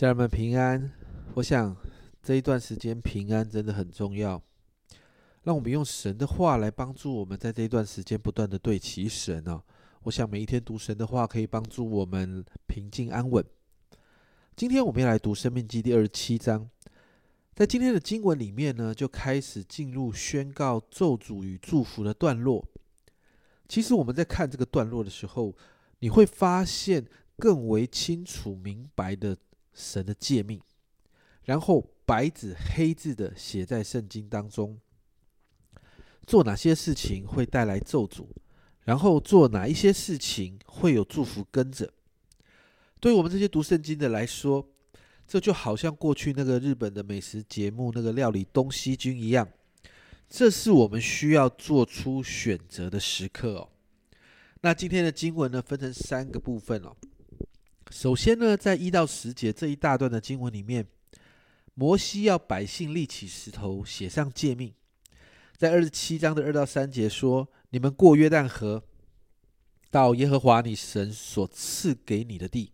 家人们平安。我想这一段时间平安真的很重要。让我们用神的话来帮助我们，在这一段时间不断的对齐神哦。我想每一天读神的话，可以帮助我们平静安稳。今天我们要来读《生命记》第二十七章，在今天的经文里面呢，就开始进入宣告咒诅与祝福的段落。其实我们在看这个段落的时候，你会发现更为清楚明白的神的诫命，然后白纸黑字的写在圣经当中，做哪些事情会带来咒诅，然后做哪一些事情会有祝福跟着。对我们这些读圣经的来说，这就好像过去那个日本的美食节目那个料理东西君一样。这是我们需要做出选择的时刻哦。那今天的经文呢，分成三个部分哦。首先呢，在一到十节这一大段的经文里面，摩西要百姓立起石头，写上诫命。在二十七章的二到三节说：“你们过约旦河，到耶和华你神所赐给你的地，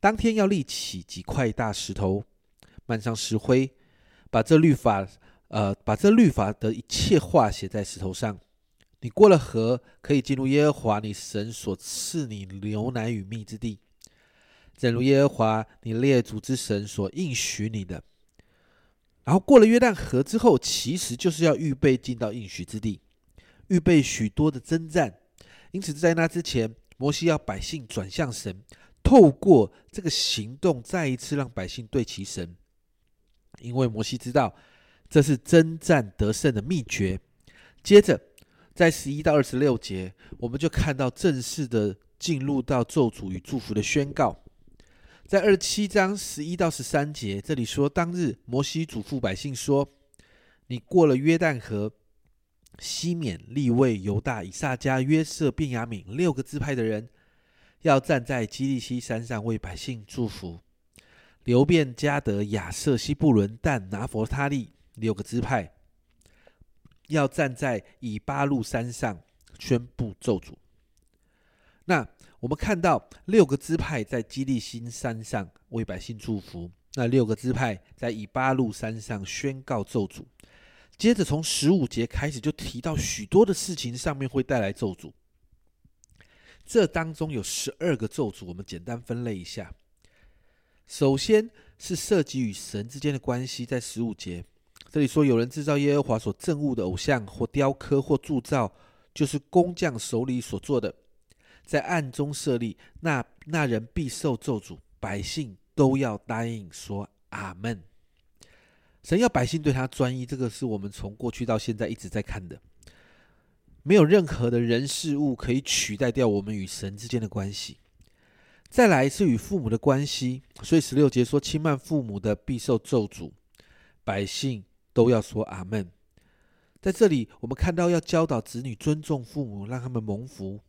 当天要立起几块大石头，漫上石灰，把这律法。”呃，把这律法的一切话写在石头上。你过了河，可以进入耶和华你神所赐你牛奶与蜜之地，正如耶和华你列祖之神所应许你的。然后过了约旦河之后，其实就是要预备进到应许之地，预备许多的征战。因此，在那之前，摩西要百姓转向神，透过这个行动，再一次让百姓对其神，因为摩西知道。这是征战得胜的秘诀。接着，在十一到二十六节，我们就看到正式的进入到咒诅与祝福的宣告。在二七章十一到十三节，这里说：当日摩西嘱咐百姓说：“你过了约旦河，西缅、利位、犹大、以撒加、约瑟、便雅悯六个支派的人，要站在基利西山上为百姓祝福。流便、加德、亚瑟、西布伦、但、拿佛他利。”六个支派要站在以巴路山上宣布咒诅。那我们看到六个支派在基利新山上为百姓祝福，那六个支派在以巴路山上宣告咒诅。接着从十五节开始就提到许多的事情上面会带来咒诅。这当中有十二个咒诅，我们简单分类一下。首先是涉及与神之间的关系，在十五节。这里说，有人制造耶和华所憎恶的偶像，或雕刻，或铸造，就是工匠手里所做的，在暗中设立，那那人必受咒诅。百姓都要答应说阿门。神要百姓对他专一，这个是我们从过去到现在一直在看的。没有任何的人事物可以取代掉我们与神之间的关系。再来是与父母的关系，所以十六节说，轻慢父母的必受咒诅。百姓。都要说阿门。在这里，我们看到要教导子女尊重父母，让他们蒙福。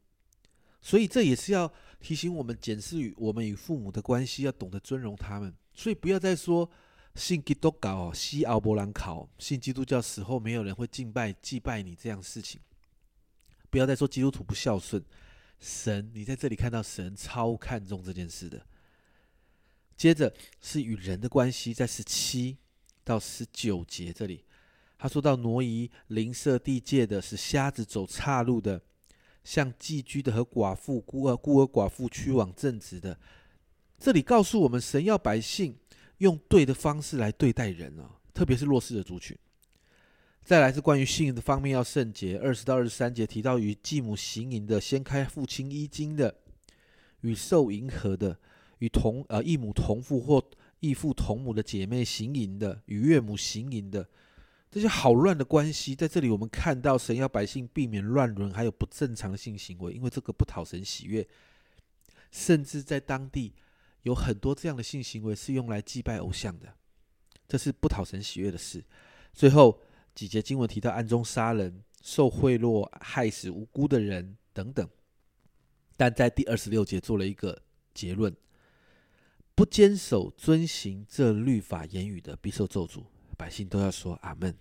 所以，这也是要提醒我们检视与我们与父母的关系，要懂得尊荣他们。所以，不要再说信基督教、西奥伯兰考，信基督教死后没有人会敬拜祭拜你这样事情。不要再说基督徒不孝顺，神，你在这里看到神超看重这件事的。接着是与人的关系，在十七。到十九节这里，他说到挪移邻舍地界的是瞎子走岔路的，像寄居的和寡妇孤儿孤儿寡妇去往正直的。这里告诉我们，神要百姓用对的方式来对待人啊，特别是弱势的族群。再来是关于信的方面要圣洁，二十到二十三节提到与继母行淫的，掀开父亲衣襟的，与受迎合的，与同呃异母同父或。异父同母的姐妹行淫的，与岳母行淫的，这些好乱的关系，在这里我们看到神要百姓避免乱伦，还有不正常的性行为，因为这个不讨神喜悦。甚至在当地有很多这样的性行为是用来祭拜偶像的，这是不讨神喜悦的事。最后几节经文提到暗中杀人、受贿赂、害死无辜的人等等，但在第二十六节做了一个结论。不坚守遵行这律法言语的，必受咒诅。百姓都要说阿门。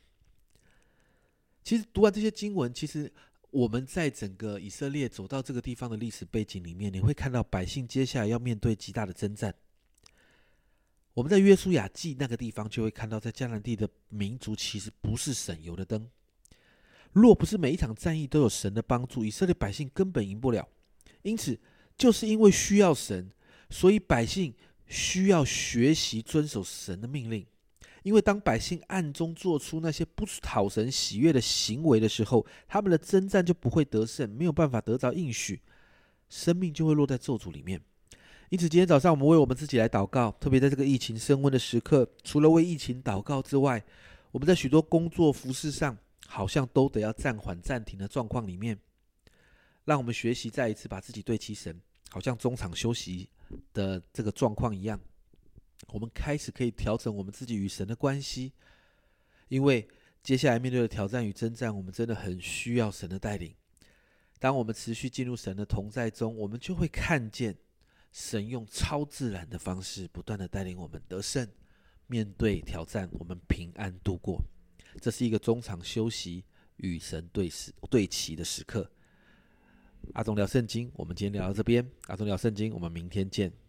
其实读完这些经文，其实我们在整个以色列走到这个地方的历史背景里面，你会看到百姓接下来要面对极大的征战。我们在约书亚记那个地方就会看到，在迦南地的民族其实不是省油的灯。若不是每一场战役都有神的帮助，以色列百姓根本赢不了。因此，就是因为需要神，所以百姓需要学习遵守神的命令。因为当百姓暗中做出那些不讨神喜悦的行为的时候，他们的征战就不会得胜，没有办法得着应许，生命就会落在咒诅里面。因此，今天早上我们为我们自己来祷告，特别在这个疫情升温的时刻，除了为疫情祷告之外，我们在许多工作服饰上，好像都得要暂缓、暂停的状况里面，让我们学习再一次把自己对齐神，好像中场休息的这个状况一样。我们开始可以调整我们自己与神的关系，因为接下来面对的挑战与征战，我们真的很需要神的带领。当我们持续进入神的同在中，我们就会看见神用超自然的方式不断的带领我们得胜。面对挑战，我们平安度过。这是一个中场休息与神对时对齐的时刻。阿忠聊圣经，我们今天聊到这边。阿忠聊圣经，我们明天见。